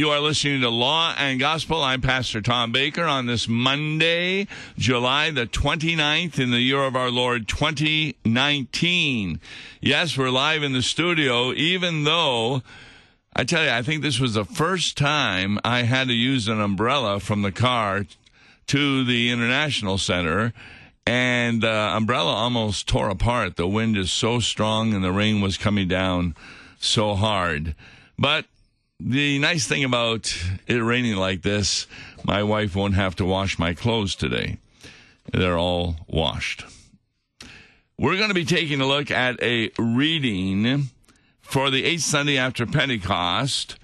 You are listening to Law and Gospel. I'm Pastor Tom Baker on this Monday, July the 29th in the year of our Lord 2019. Yes, we're live in the studio, even though I tell you, I think this was the first time I had to use an umbrella from the car to the International Center and the umbrella almost tore apart. The wind is so strong and the rain was coming down so hard. But the nice thing about it raining like this, my wife won't have to wash my clothes today. They're all washed. We're going to be taking a look at a reading for the eighth Sunday after Pentecost,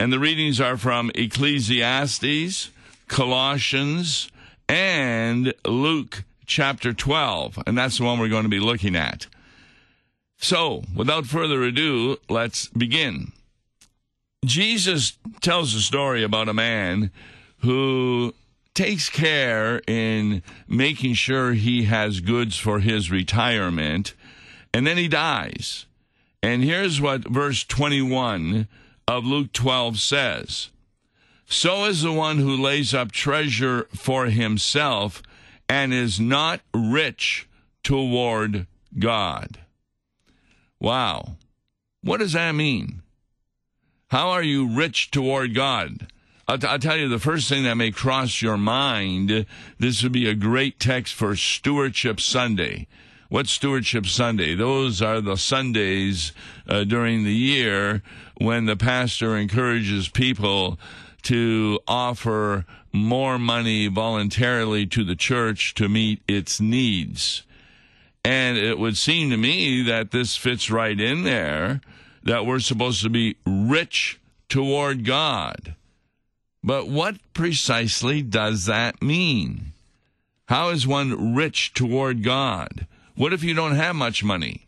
and the readings are from Ecclesiastes, Colossians, and Luke chapter 12, and that's the one we're going to be looking at. So, without further ado, let's begin. Jesus tells a story about a man who takes care in making sure he has goods for his retirement, and then he dies. And here's what verse 21 of Luke 12 says So is the one who lays up treasure for himself and is not rich toward God. Wow. What does that mean? How are you rich toward God? I'll, t- I'll, tell you the first thing that may cross your mind. This would be a great text for Stewardship Sunday. What's Stewardship Sunday? Those are the Sundays uh, during the year when the pastor encourages people to offer more money voluntarily to the church to meet its needs. And it would seem to me that this fits right in there that we're supposed to be rich toward God. But what precisely does that mean? How is one rich toward God? What if you don't have much money?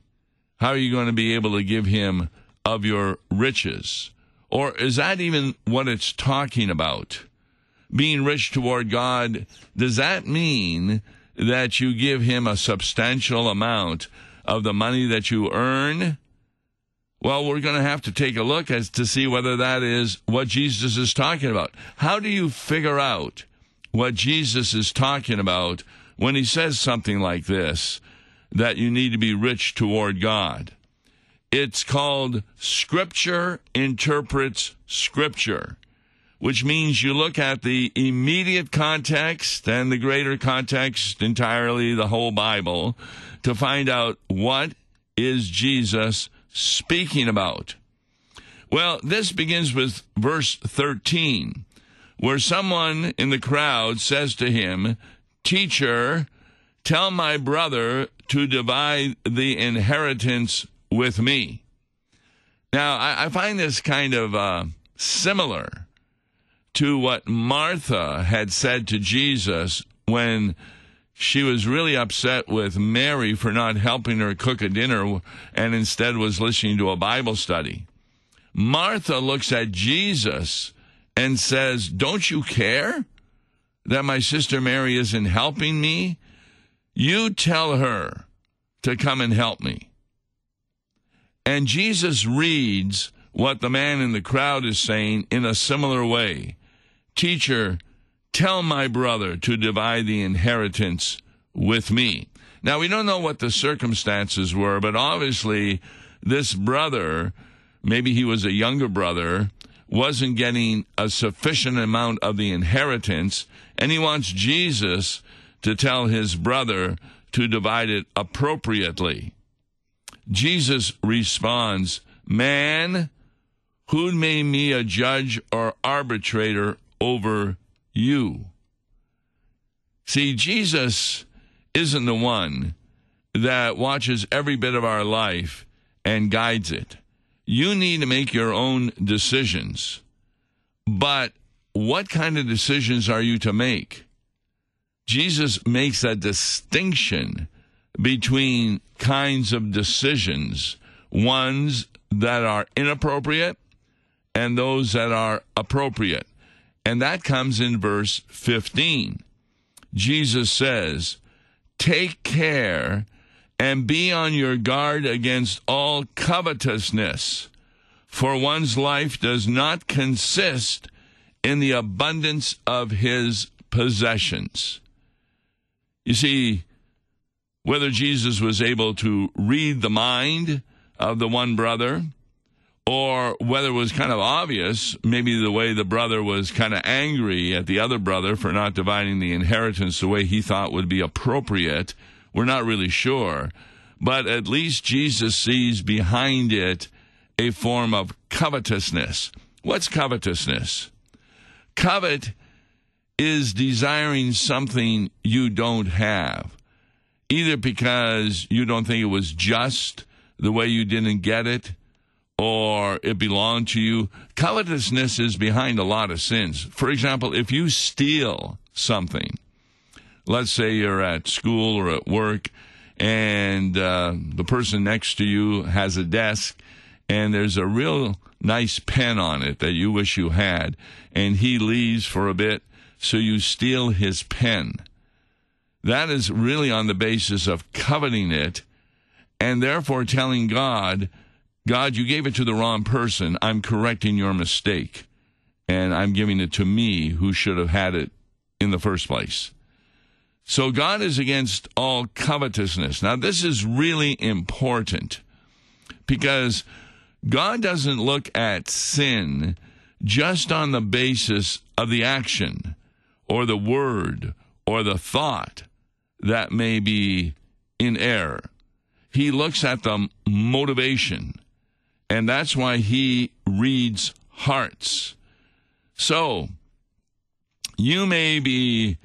How are you going to be able to give Him of your riches? Or is that even what it's talking about? Being rich toward God, does that mean that you give Him a substantial amount of the money that you earn? Well, we're going to have to take a look as to see whether that is what Jesus is talking about. How do you figure out what Jesus is talking about when he says something like this that you need to be rich toward God? It's called Scripture interprets Scripture, which means you look at the immediate context and the greater context entirely, the whole Bible, to find out what is Jesus speaking about? Well, this begins with verse 13, where someone in the crowd says to him, Teacher, tell my brother to divide the inheritance with me. Now, I, I find this kind of uh, similar to what Martha had said to Jesus when she was really upset with Mary for not helping her cook a dinner and instead was listening to a Bible study. Martha looks at Jesus and says, Don't you care that my sister Mary isn't helping me? You tell her to come and help me. And Jesus reads what the man in the crowd is saying in a similar way Teacher, Tell my brother to divide the inheritance with me. Now, we don't know what the circumstances were, but obviously, this brother, maybe he was a younger brother, wasn't getting a sufficient amount of the inheritance, and he wants Jesus to tell his brother to divide it appropriately. Jesus responds, Man, who made me a judge or arbitrator over you. See, Jesus isn't the one that watches every bit of our life and guides it. You need to make your own decisions. But what kind of decisions are you to make? Jesus makes a distinction between kinds of decisions, ones that are inappropriate and those that are appropriate. And that comes in verse 15. Jesus says, Take care and be on your guard against all covetousness, for one's life does not consist in the abundance of his possessions. You see, whether Jesus was able to read the mind of the one brother, or whether it was kind of obvious, maybe the way the brother was kind of angry at the other brother for not dividing the inheritance the way he thought would be appropriate, we're not really sure. But at least Jesus sees behind it a form of covetousness. What's covetousness? Covet is desiring something you don't have, either because you don't think it was just the way you didn't get it or it belonged to you. Covetousness is behind a lot of sins. For example, if you steal something, let's say you're at school or at work and uh, the person next to you has a desk and there's a real nice pen on it that you wish you had, and he leaves for a bit, so you steal his pen. That is really on the basis of coveting it and therefore telling God, God, you gave it to the wrong person. I'm correcting your mistake. And I'm giving it to me who should have had it in the first place. So God is against all covetousness. Now, this is really important because God doesn't look at sin just on the basis of the action or the word or the thought that may be in error. He looks at the motivation, and that's why he reads hearts. So, you may be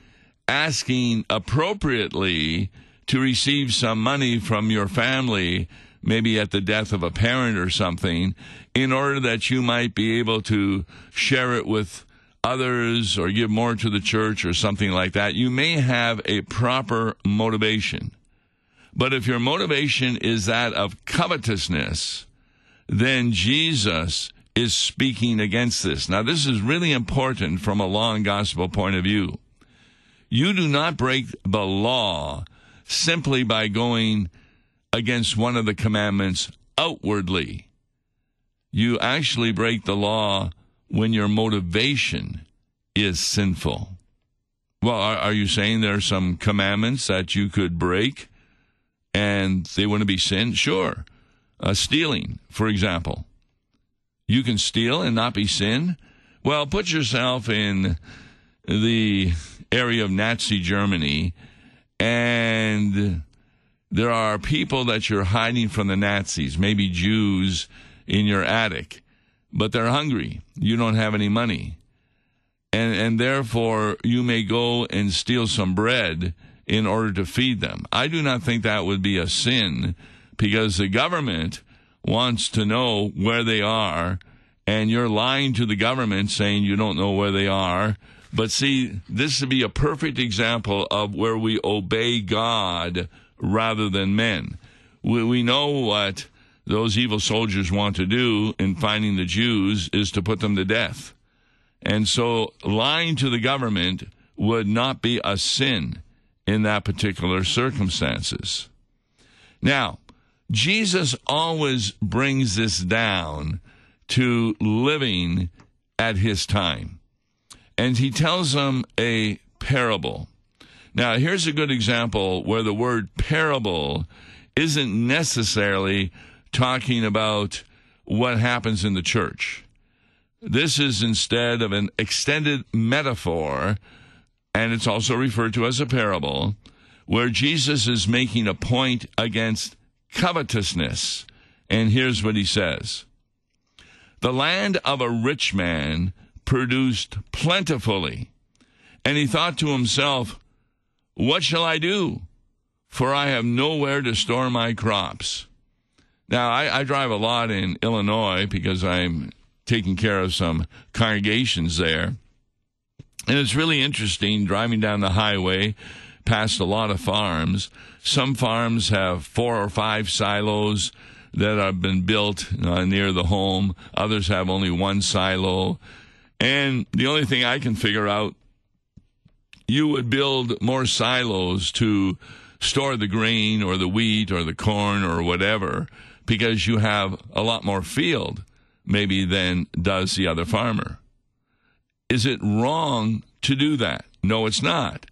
asking appropriately to receive some money from your family maybe at the death of a parent or something, in order that you might be able to share it with others or give more to the church or something like that. You may have a proper motivation. But if your motivation is that of covetousness, then Jesus is speaking against this. Now, this is really important from a law and gospel point of view. You do not break the law simply by going against one of the commandments outwardly. You actually break the law when your motivation is sinful. Well, are, are, you saying there are some commandments that you could break and they wouldn't be sin? Sure. Uh, stealing, for example. You can steal and not be sin? Well, put yourself in the area of Nazi Germany and there are people that you're hiding from the Nazis, maybe Jews in your attic, but they're hungry. You don't have any money. And, and therefore, you may go and steal some bread in order to feed them. I do not think that would be a sin because the government wants to know where they are, and you're lying to the government saying you don't know where they are. But see, this would be a perfect example of where we obey God rather than men. We, we know what those evil soldiers want to do in finding the Jews is to put them to death. And so lying to the government would not be a sin in that particular circumstances. Now, Jesus always brings this down to living at his time. And he tells them a parable. Now, here's a good example where the word parable isn't necessarily talking about what happens in the church. This is instead of an extended metaphor, and it's also referred to as a parable, where Jesus is making a point against covetousness. And here's what he says The land of a rich man produced plentifully, and he thought to himself, what shall I do? For I have nowhere to store my crops. Now, I, I drive a lot in Illinois because I'm taking care of some congregations there. And it's really interesting driving down the highway past a lot of farms. Some farms have four or five silos that have been built uh, near the home, others have only one silo. And the only thing I can figure out you would build more silos to store the grain or the wheat or the corn or whatever because you have a lot more field. maybe than does the other farmer. Is it wrong to do that? No, it's not.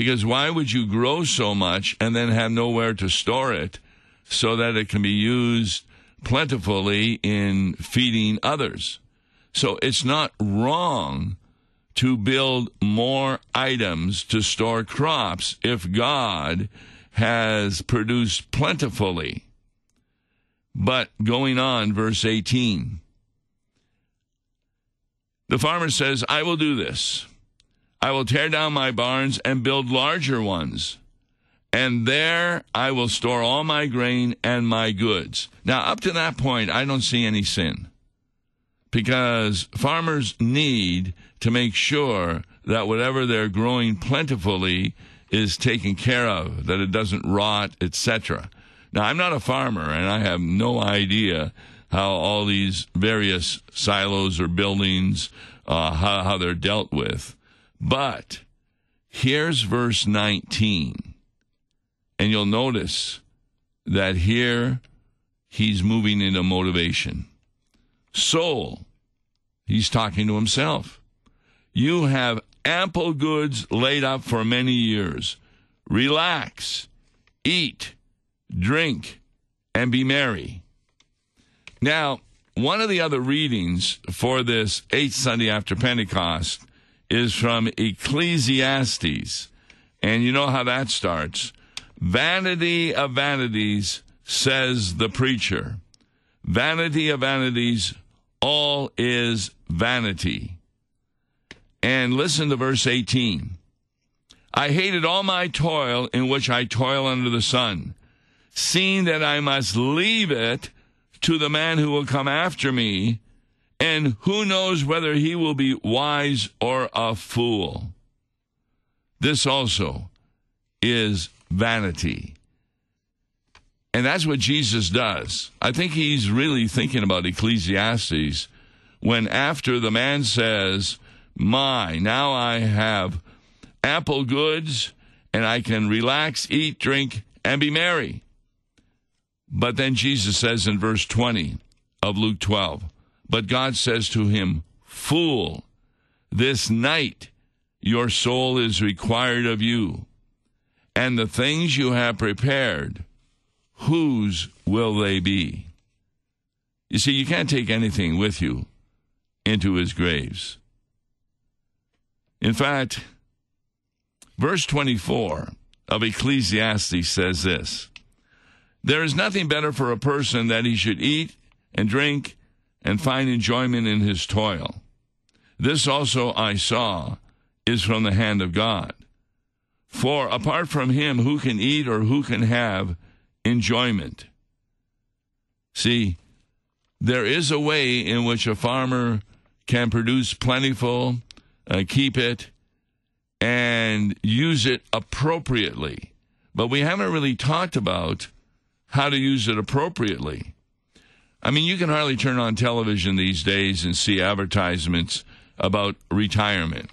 Because why would you grow so much and then have nowhere to store it so that it can be used plentifully in feeding others? So it's not wrong to build more items to store crops if God has produced plentifully. But going on, verse 18. The farmer says, I will do this. I will tear down my barns and build larger ones. And there I will store all my grain and my goods. Now, up to that point, I don't see any sin. Because farmers need to make sure that whatever they're growing plentifully is taken care of, that it doesn't rot, etc. Now, I'm not a farmer, and I have no idea how all these various silos or buildings, uh, how, how they're dealt with. But here's verse 19. And you'll notice that here he's moving into motivation. Soul, he's talking to himself. You have ample goods laid up for many years. Relax, eat, drink, and be merry. Now, one of the other readings for this eighth Sunday after Pentecost is from Ecclesiastes. And you know how that starts. Vanity of vanities, says the preacher. Vanity of vanities, all is vanity. And listen to verse 18. I hated all my toil in which I toil under the sun, seeing that I must leave it to the man who will come after me, and who knows whether he will be wise or a fool. This also is vanity. And that's what Jesus does. I think he's really thinking about Ecclesiastes when, after the man says, My, now I have ample goods and I can relax, eat, drink, and be merry. But then Jesus says in verse 20 of Luke 12, But God says to him, Fool, this night your soul is required of you, and the things you have prepared, whose will they be? You see, you can't take anything with you into his graves. In fact, verse 24 of Ecclesiastes says this there is nothing better for a person that he should eat and drink and find enjoyment in his toil. This also I saw is from the hand of God. For apart from him, who can eat or who can have enjoyment? See, there is a way in which a farmer can produce plentiful, uh, keep it, and use it appropriately. But we haven't really talked about how to use it appropriately. I mean, you can hardly turn on television these days and see advertisements about retirement.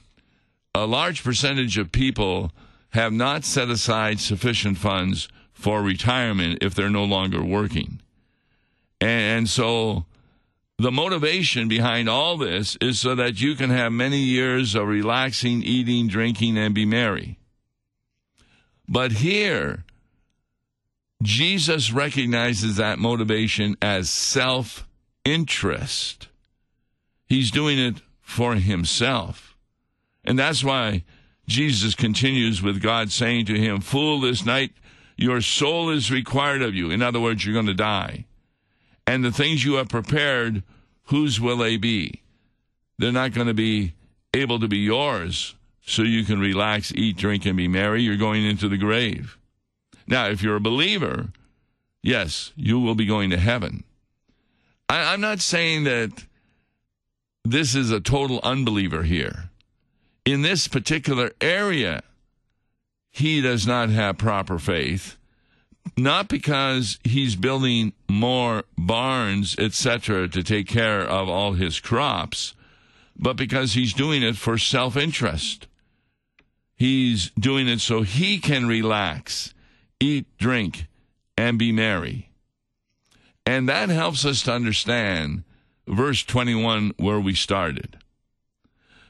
A large percentage of people have not set aside sufficient funds for retirement if they're no longer working. And so the motivation behind all this is so that you can have many years of relaxing, eating, drinking, and be merry. But here, Jesus recognizes that motivation as self interest. He's doing it for himself. And that's why Jesus continues with God saying to him, Fool, this night your soul is required of you. In other words, you're going to die. And the things you have prepared, whose will they be? They're not going to be able to be yours so you can relax, eat, drink, and be merry. You're going into the grave. Now, if you're a believer, yes, you will be going to heaven. I, I'm not saying that this is a total unbeliever here. In this particular area, he does not have proper faith, not because he's building more barns, etc., to take care of all his crops, but because he's doing it for self interest. He's doing it so he can relax eat, drink, and be merry. And that helps us to understand verse 21 where we started.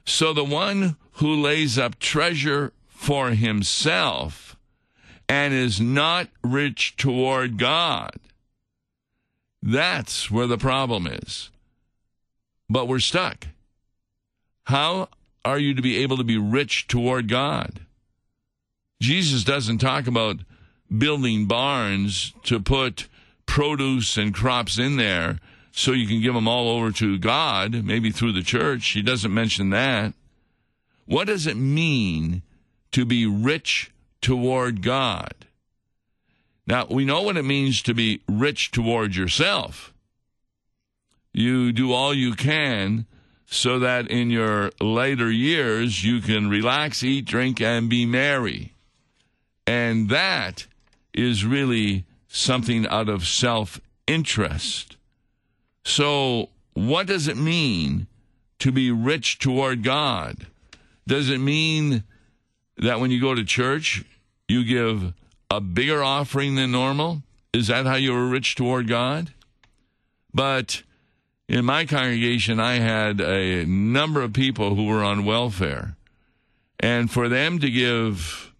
So the one who lays up treasure for himself and is not rich toward God. That's where the problem is. But we're stuck. How are you to be able to be rich toward God? Jesus doesn't talk about building barns to put produce and crops in there so you can give them all over to God, maybe through the church. He doesn't mention that. What does it mean to be rich toward God? Now, we know what it means to be rich toward yourself. You do all you can so that in your later years you can relax, eat, drink, and be merry. And that is really something out of self interest. So, what does it mean to be rich toward God? Does it mean that when you go to church, you give a bigger offering than normal? Is that how you were rich toward God? But in my congregation, I had a number of people who were on welfare. And for them to give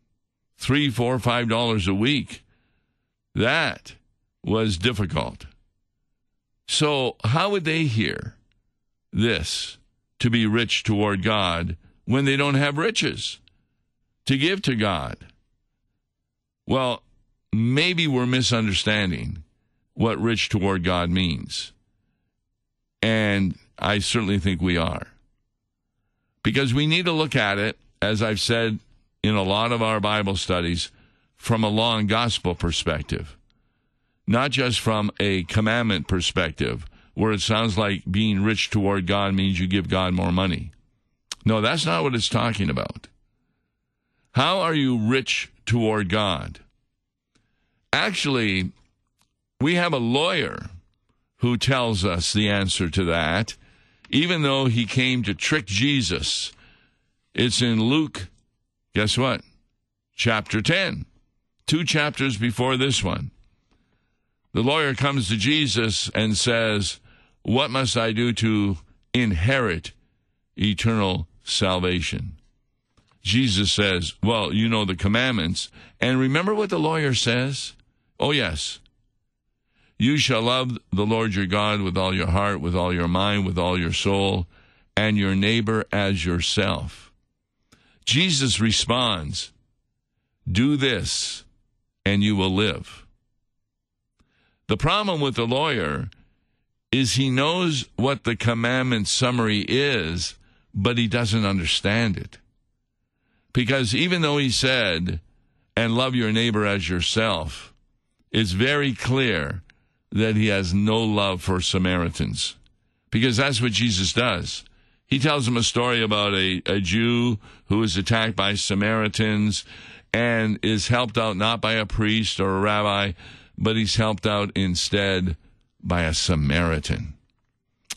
three, four, five dollars a week. That was difficult. So, how would they hear this to be rich toward God when they don't have riches to give to God? Well, maybe we're misunderstanding what rich toward God means. And I certainly think we are. Because we need to look at it, as I've said in a lot of our Bible studies from a law and gospel perspective, not just from a commandment perspective, where it sounds like being rich toward God means you give God more money. No, that's not what it's talking about. How are you rich toward God? Actually, we have a lawyer who tells us the answer to that, even though he came to trick Jesus. It's in Luke Guess what? Chapter 10, two chapters before this one. The lawyer comes to Jesus and says, What must I do to inherit eternal salvation? Jesus says, Well, you know the commandments. And remember what the lawyer says? Oh, yes. You shall love the Lord your God with all your heart, with all your mind, with all your soul, and your neighbor as yourself. Jesus responds, Do this and you will live. The problem with the lawyer is he knows what the commandment summary is, but he doesn't understand it. Because even though he said, and love your neighbor as yourself, it's very clear that he has no love for Samaritans. Because that's what Jesus does. He tells him a story about a, a Jew who is attacked by Samaritans and is helped out not by a priest or a rabbi, but he's helped out instead by a Samaritan.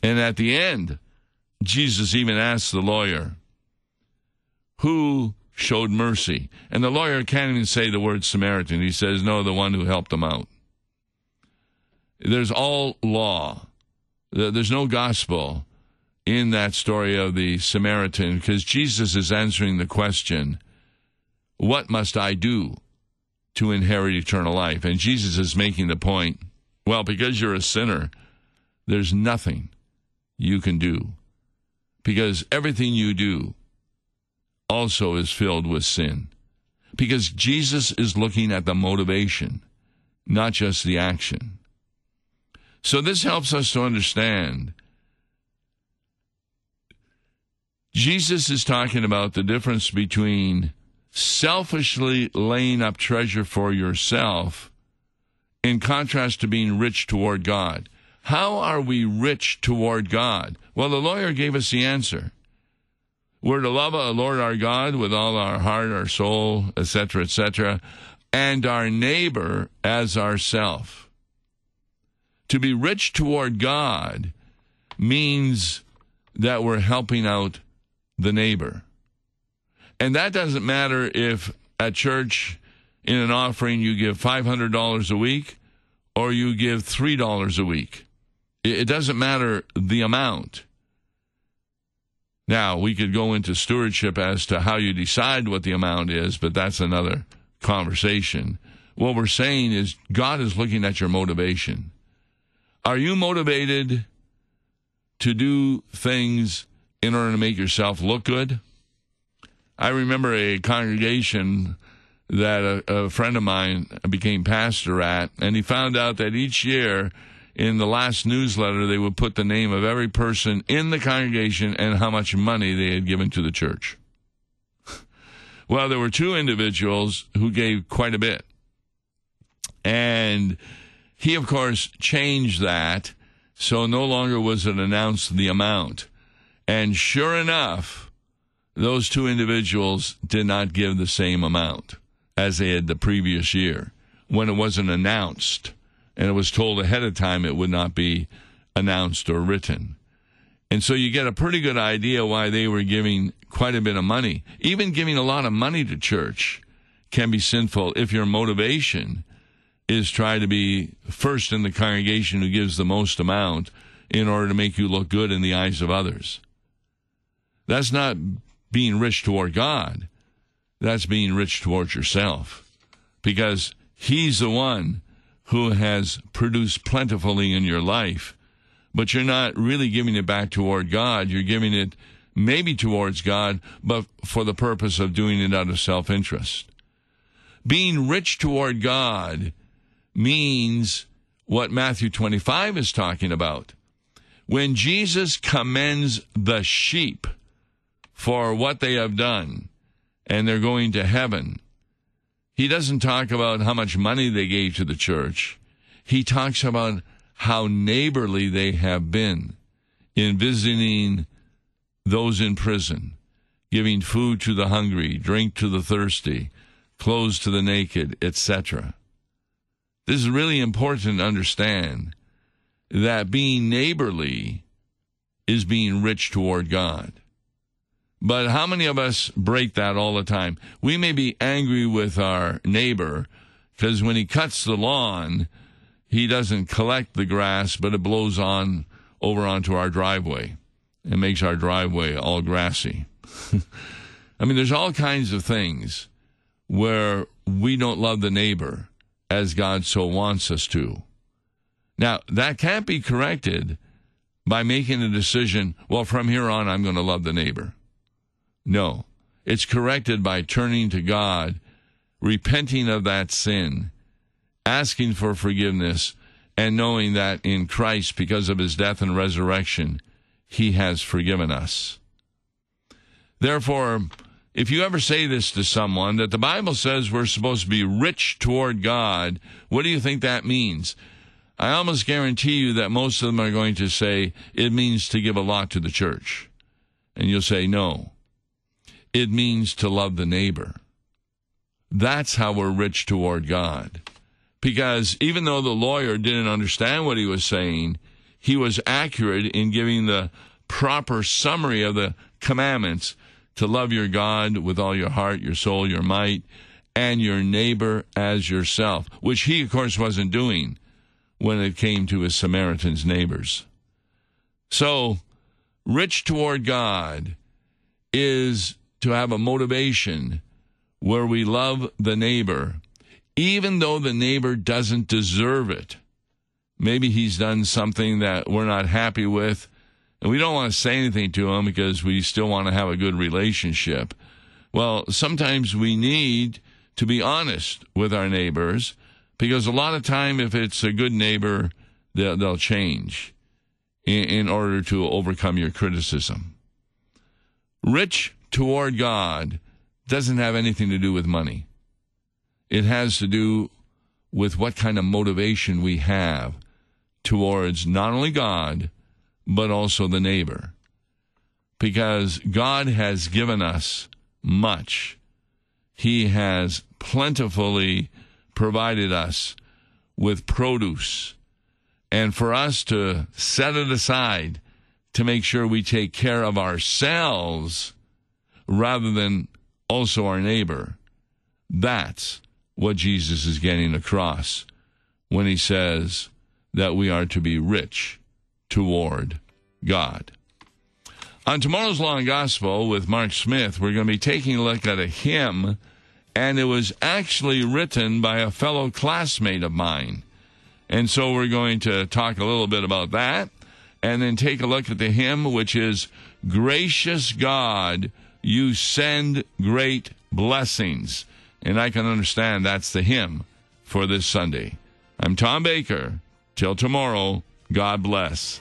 And at the end, Jesus even asks the lawyer, Who showed mercy? And the lawyer can't even say the word Samaritan. He says, No, the one who helped him out. There's all law, there's no gospel in that story of the Samaritan because Jesus is answering the question, What must I do to inherit eternal life? And Jesus is making the point, Well, because you're a sinner, there's nothing you can do. Because everything you do also is filled with sin. Because Jesus is looking at the motivation, not just the action. So this helps us to understand Jesus is talking about the difference between selfishly laying up treasure for yourself in contrast to being rich toward God. How are we rich toward God? Well, the lawyer gave us the answer. We're to love our Lord our God with all our heart, our soul, etc., etc., and our neighbor as ourself. To be rich toward God means that we're helping out the neighbor. And that doesn't matter if at church in an offering you give $500 a week or you give $3 a week. It doesn't matter the amount. Now, we could go into stewardship as to how you decide what the amount is, but that's another conversation. What we're saying is God is looking at your motivation. Are you motivated to do things in order to make yourself look good? I remember a congregation that a, a, friend of mine became pastor at, and he found out that each year in the last newsletter they would put the name of every person in the congregation and how much money they had given to the church. well, there were two individuals who gave quite a bit. And he, of course, changed that, so no longer was it announced the amount. And sure enough, those two individuals did not give the same amount as they had the previous year when it wasn't announced and it was told ahead of time it would not be announced or written. And so you get a pretty good idea why they were giving quite a bit of money. Even giving a lot of money to church can be sinful if your motivation is try to be first in the congregation who gives the most amount in order to make you look good in the eyes of others. That's not being rich toward God, that's being rich towards yourself. Because He's the one who has produced plentifully in your life, but you're not really giving it back toward God. You're giving it maybe towards God, but for the purpose of doing it out of self interest. Being rich toward God means what Matthew 25 is talking about. When Jesus commends the sheep, for what they have done and they're going to heaven. He doesn't talk about how much money they gave to the church. He talks about how neighborly they have been in visiting those in prison, giving food to the hungry, drink to the thirsty, clothes to the naked, etc. This is really important to understand that being neighborly is being rich toward God. But how many of us break that all the time? We may be angry with our neighbor because when he cuts the lawn, he doesn't collect the grass, but it blows on over onto our driveway and makes our driveway all grassy. I mean, there's all kinds of things where we don't love the neighbor as God so wants us to. Now, that can't be corrected by making a decision, well, from here on, I'm going to love the neighbor. No. It's corrected by turning to God, repenting of that sin, asking for forgiveness, and knowing that in Christ, because of his death and resurrection, he has forgiven us. Therefore, if you ever say this to someone, that the Bible says we're supposed to be rich toward God, what do you think that means? I almost guarantee you that most of them are going to say it means to give a lot to the church. And you'll say, no, it means to love the neighbor. That's how we're rich toward God. Because even though the lawyer didn't understand what he was saying, he was accurate in giving the proper summary of the commandments to love your God with all your heart, your soul, your might, and your neighbor as yourself, which he, of course, wasn't doing when it came to his Samaritan's neighbors. So, rich toward God is to have a motivation where we love the neighbor, even though the neighbor doesn't deserve it. Maybe he's done something that we're not happy with, and we don't want to say anything to him because we still want to have a good relationship. Well, sometimes we need to be honest with our neighbors because a lot of time, if it's a good neighbor, they'll, they'll change in, in order to overcome your criticism. Rich toward God doesn't have anything to do with money. It has to do with what kind of motivation we have towards not only God, but also the neighbor. Because God has given us much. He has plentifully provided us with produce. And for us to set it aside to make sure we take care of ourselves rather than also our neighbor. That's what Jesus is getting across when he says that we are to be rich toward God. On tomorrow's and Gospel with Mark Smith, we're going to be taking a look at a hymn, and it was actually written by a fellow classmate of mine. And so we're going to talk a little bit about that, and then take a look at the hymn, which is Gracious God, you send great blessings. And I can understand that's the hymn for this Sunday. I'm Tom Baker. Till tomorrow, God bless.